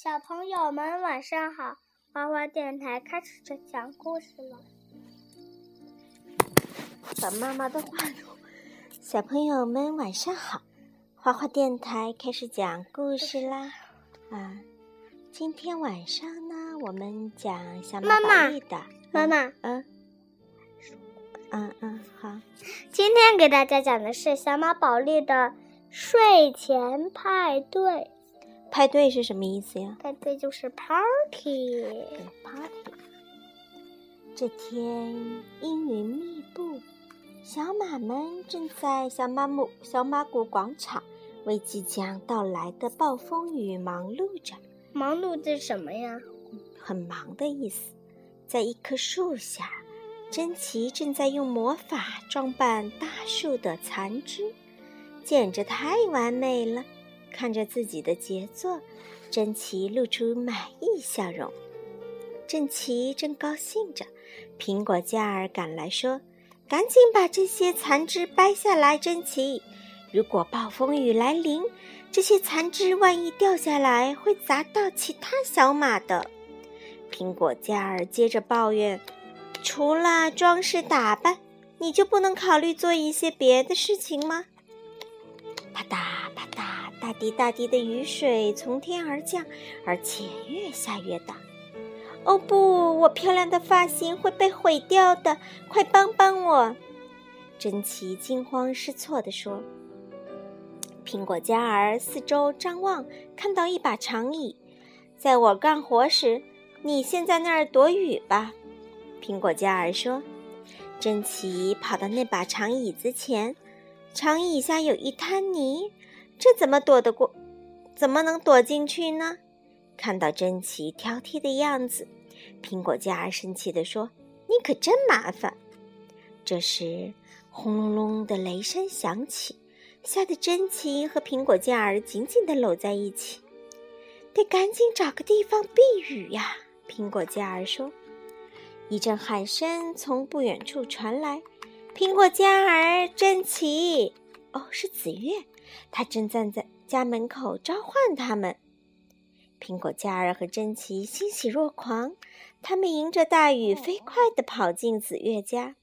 小朋友们晚上好，花花电台开始讲故事了。把妈妈的话录。小朋友们晚上好，花花电台开始讲故事啦。啊，今天晚上呢，我们讲小马宝莉的。妈妈，嗯，嗯嗯，好。今天给大家讲的是小马宝莉的睡前派对。派对是什么意思呀？派对就是 party。party。这天阴云密布，小马们正在小马木小马谷广场为即将到来的暴风雨忙碌着。忙碌着什么呀？很忙的意思。在一棵树下，珍奇正在用魔法装扮大树的残枝，简直太完美了。看着自己的杰作，珍奇露出满意笑容。珍奇正高兴着，苹果嘉儿赶来说：“赶紧把这些残枝掰下来，珍奇！如果暴风雨来临，这些残枝万一掉下来，会砸到其他小马的。”苹果嘉儿接着抱怨：“除了装饰打扮，你就不能考虑做一些别的事情吗？”啪嗒。滴大滴的雨水从天而降，而且越下越大。哦不，我漂亮的发型会被毁掉的！快帮帮我！珍奇惊慌失措地说。苹果嘉儿四周张望，看到一把长椅。在我干活时，你先在那儿躲雨吧。苹果嘉儿说。珍奇跑到那把长椅子前，长椅下有一滩泥。这怎么躲得过？怎么能躲进去呢？看到珍奇挑剔的样子，苹果嘉儿生气地说：“你可真麻烦。”这时，轰隆隆的雷声响起，吓得珍奇和苹果嘉儿紧紧地搂在一起。得赶紧找个地方避雨呀！苹果嘉儿说。一阵喊声从不远处传来：“苹果嘉儿，珍奇，哦，是紫月。”他正站在家门口召唤他们。苹果嘉儿和珍奇欣喜若狂，他们迎着大雨飞快地跑进紫月家。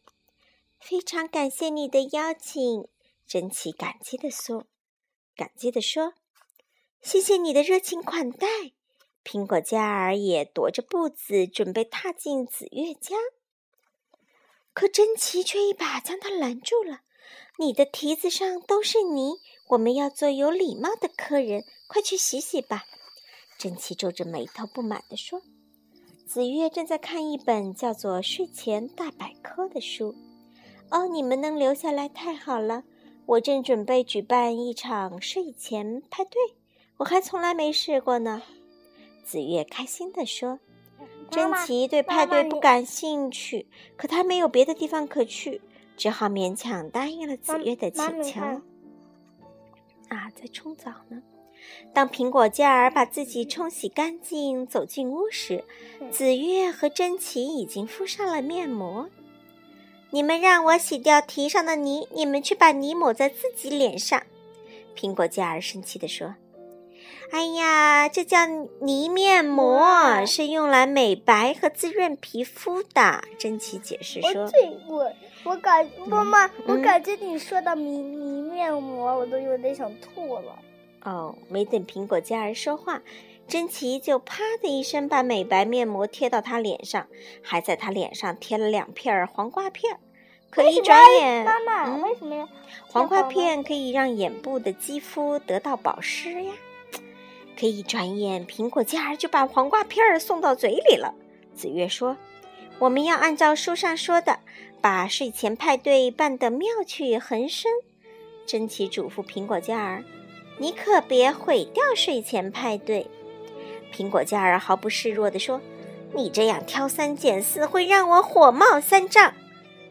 非常感谢你的邀请，珍奇感激地说：“感激地说，谢谢你的热情款待。”苹果嘉儿也踱着步子准备踏进紫月家，可珍奇却一把将他拦住了：“你的蹄子上都是泥。”我们要做有礼貌的客人，快去洗洗吧。”珍奇皱着眉头不满地说。子月正在看一本叫做《睡前大百科》的书。“哦，你们能留下来太好了！我正准备举办一场睡前派对，我还从来没试过呢。”子月开心地说。珍奇对派对不感兴趣，可他没有别的地方可去，只好勉强答应了子月的请求。啊，在冲澡呢。当苹果嘉儿把自己冲洗干净走进屋时，紫月和珍奇已经敷上了面膜。你们让我洗掉蹄上的泥，你们却把泥抹在自己脸上。苹果嘉儿生气地说：“哎呀，这叫泥面膜，是用来美白和滋润皮肤的。”珍奇解释说：“我我感妈妈，我感觉你说的泥泥面膜，我都有点想吐了。哦，没等苹果嘉儿说话，珍奇就啪的一声把美白面膜贴到他脸上，还在他脸上贴了两片黄瓜片。可一转眼，妈妈，为什么呀？黄瓜片可以让眼部的肌肤得到保湿呀。可一转眼，苹果嘉儿就把黄瓜片儿送到嘴里了。紫月说：“我们要按照书上说的。”把睡前派对办得妙趣横生，珍奇嘱咐苹果嘉儿：“你可别毁掉睡前派对。”苹果嘉儿毫不示弱地说：“你这样挑三拣四，会让我火冒三丈。”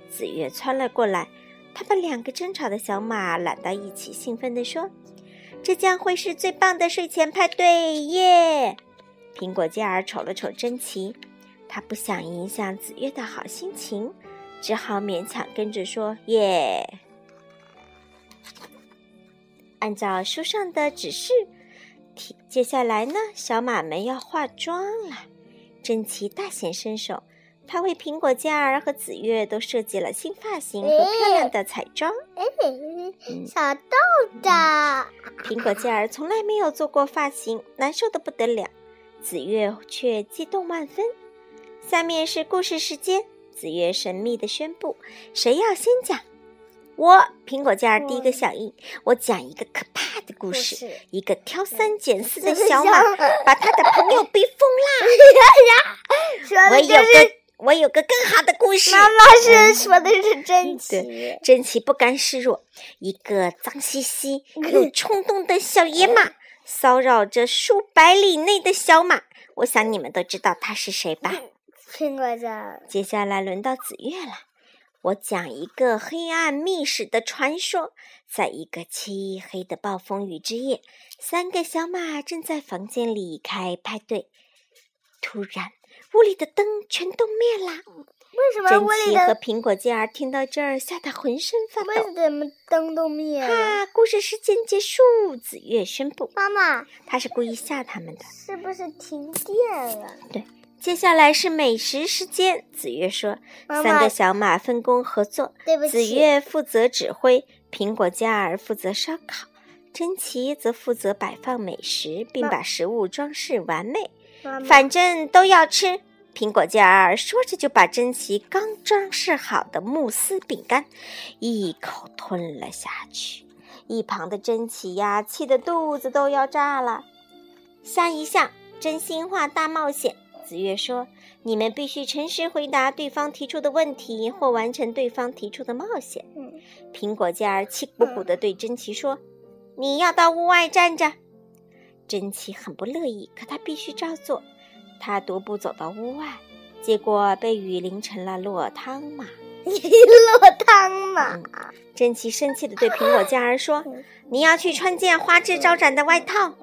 紫月窜了过来，他把两个争吵的小马揽到一起，兴奋地说：“这将会是最棒的睡前派对耶！”苹果嘉儿瞅了瞅珍奇，他不想影响紫月的好心情。只好勉强跟着说：“耶！”按照书上的指示，接下来呢，小马们要化妆了。珍奇大显身手，他为苹果嘉儿和紫月都设计了新发型和漂亮的彩妆。哎，小豆豆，苹果嘉儿从来没有做过发型，难受的不得了。紫月却激动万分。下面是故事时间，紫月神秘的宣布：“谁要先讲？”我苹果嘉儿第一个响应。我讲一个可怕的故事：一个挑三拣四的 小马把他的朋友逼疯啦。我有个我有个更好的故事。妈妈是说的是珍奇，珍奇不甘示弱。一个脏兮兮 又冲动的小野马骚扰着数百里内的小马。我想你们都知道他是谁吧？苹果嘉儿。接下来轮到紫月了。我讲一个黑暗密室的传说。在一个漆黑的暴风雨之夜，三个小马正在房间里开派对。突然，屋里的灯全都灭啦！为什么屋里的和苹果嘉儿听到这儿，吓得浑身发抖。为什么灯都灭了？哈！故事时间结束。子月宣布：“妈妈，他是故意吓他们的。是不是停电了？”对。接下来是美食时间。子月说：“三个小马分工合作，对不起，子月负责指挥，苹果嘉儿负责烧烤，珍奇则负责摆放美食，并把食物装饰完美。反正都要吃。”苹果嘉儿说着，就把珍奇刚装饰好的慕斯饼干一口吞了下去。一旁的珍奇呀，气得肚子都要炸了。下一项，真心话大冒险。子月说：“你们必须诚实回答对方提出的问题，或完成对方提出的冒险。”苹果嘉儿气鼓鼓地对珍奇说：“你要到屋外站着。”珍奇很不乐意，可他必须照做。他独步走到屋外，结果被雨淋成了落汤马。落汤马！珍奇生气地对苹果嘉儿说：“你要去穿件花枝招展的外套。”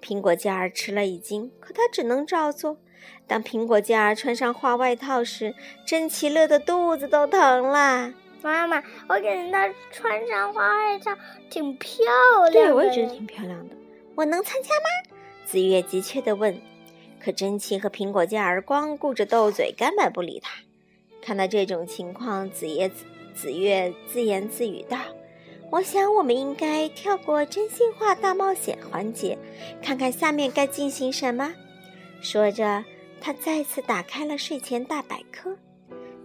苹果嘉儿吃了一惊，可他只能照做。当苹果嘉儿穿上花外套时，珍奇乐得肚子都疼了。妈妈，我感觉她穿上花外套挺漂亮的。对，我也觉得挺漂亮的。我能参加吗？紫月急切地问。可珍奇和苹果嘉儿光顾着斗嘴，根本不理他。看到这种情况，紫叶紫月自言自语道：“我想我们应该跳过真心话大冒险环节，看看下面该进行什么。”说着。他再次打开了睡前大百科，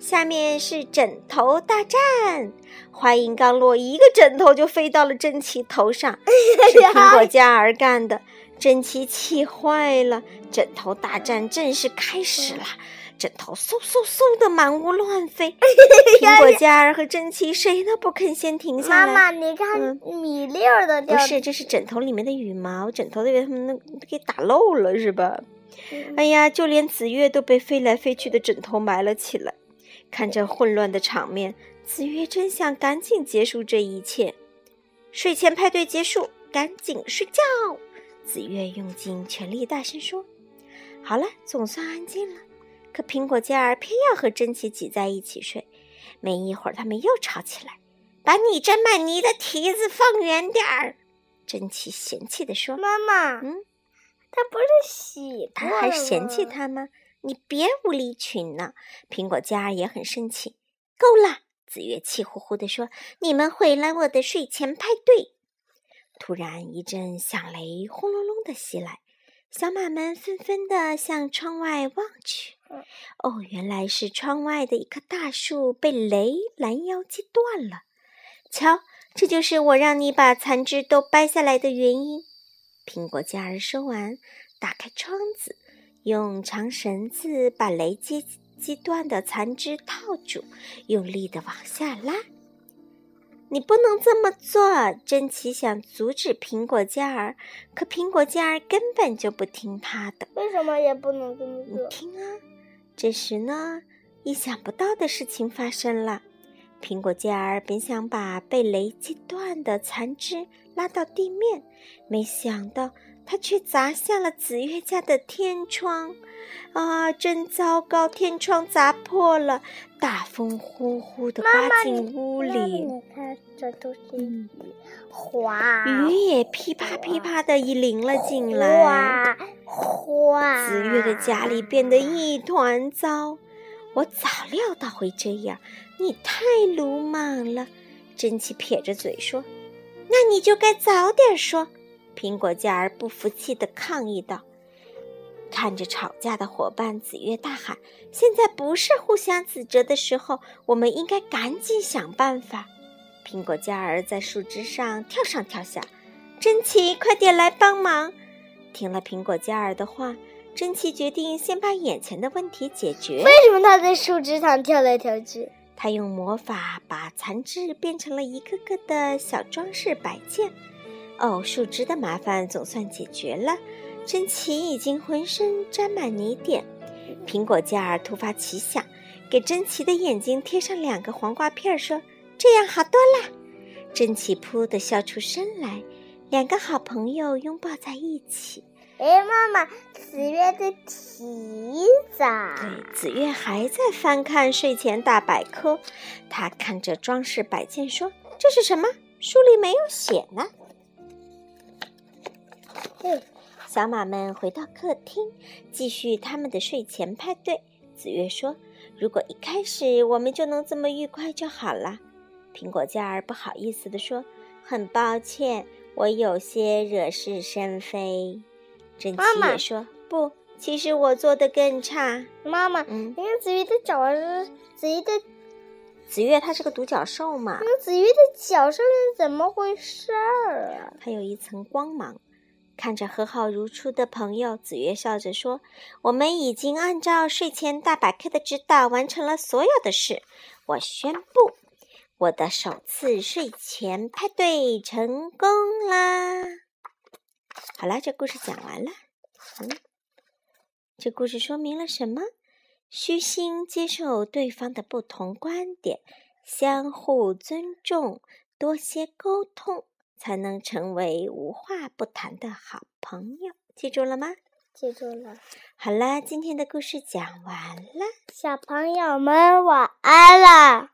下面是枕头大战。话音刚落，一个枕头就飞到了珍奇头上，是苹果嘉儿干的。珍奇气坏了，枕头大战正式开始了。枕头嗖嗖嗖的满屋乱飞，苹果嘉儿和珍奇谁都不肯先停下来。妈妈，你看米粒儿的不是，这是枕头里面的羽毛，枕头都被他们给打漏了，是吧？哎呀，就连紫月都被飞来飞去的枕头埋了起来。看着混乱的场面，子月真想赶紧结束这一切。睡前派对结束，赶紧睡觉。子月用尽全力大声说：“好了，总算安静了。”可苹果嘉儿偏要和珍奇挤在一起睡。没一会儿，他们又吵起来：“把你沾满泥的蹄子放远点儿！”珍奇嫌弃地说：“妈妈，嗯。”他不是洗他还嫌弃他吗？你别无理取闹！苹果嘉儿也很生气。够了！紫月气呼呼地说：“你们毁了我的睡前派对！”突然，一阵响雷轰隆隆的袭来，小马们纷纷地向窗外望去。哦，原来是窗外的一棵大树被雷拦腰击断了。瞧，这就是我让你把残枝都掰下来的原因。苹果嘉儿说完，打开窗子，用长绳子把雷击击断的残枝套住，用力的往下拉。你不能这么做！珍奇想阻止苹果嘉儿，可苹果嘉儿根本就不听他的。为什么也不能这么做？你听啊！这时呢，意想不到的事情发生了。苹果嘉儿本想把被雷击断的残枝拉到地面，没想到他却砸向了紫月家的天窗。啊，真糟糕！天窗砸破了，大风呼呼的刮进屋里。你看，这都是雨，哗！雨也噼啪噼啪的淋了进来。哗哗！紫月的家里变得一团糟。我早料到会这样，你太鲁莽了。真奇撇着嘴说：“那你就该早点说。”苹果嘉儿不服气地抗议道。看着吵架的伙伴，紫月大喊：“现在不是互相指责的时候，我们应该赶紧想办法。”苹果嘉儿在树枝上跳上跳下，珍奇，快点来帮忙！听了苹果嘉儿的话，珍奇决定先把眼前的问题解决。为什么他在树枝上跳来跳去？他用魔法把残枝变成了一个个的小装饰摆件。哦，树枝的麻烦总算解决了。珍奇已经浑身沾满泥点，苹果嘉儿突发奇想，给珍奇的眼睛贴上两个黄瓜片，说：“这样好多啦。”珍奇噗的笑出声来，两个好朋友拥抱在一起。哎，妈妈，紫月的蹄子。对，紫月还在翻看睡前大百科，他看着装饰摆件说：“这是什么？书里没有写呢。”对。小马们回到客厅，继续他们的睡前派对。子月说：“如果一开始我们就能这么愉快就好了。”苹果嘉儿不好意思地说：“很抱歉，我有些惹是生非。”珍奇也说：“不，其实我做的更差。”妈妈，嗯，因为紫月的脚是紫月的，子月它是个独角兽嘛？那子月的脚上是怎么回事儿啊？它有一层光芒。看着和好如初的朋友，紫月笑着说：“我们已经按照睡前大百科的指导完成了所有的事。我宣布，我的首次睡前派对成功啦！”好了，这故事讲完了。嗯，这故事说明了什么？虚心接受对方的不同观点，相互尊重，多些沟通。才能成为无话不谈的好朋友，记住了吗？记住了。好了，今天的故事讲完了，小朋友们晚安了。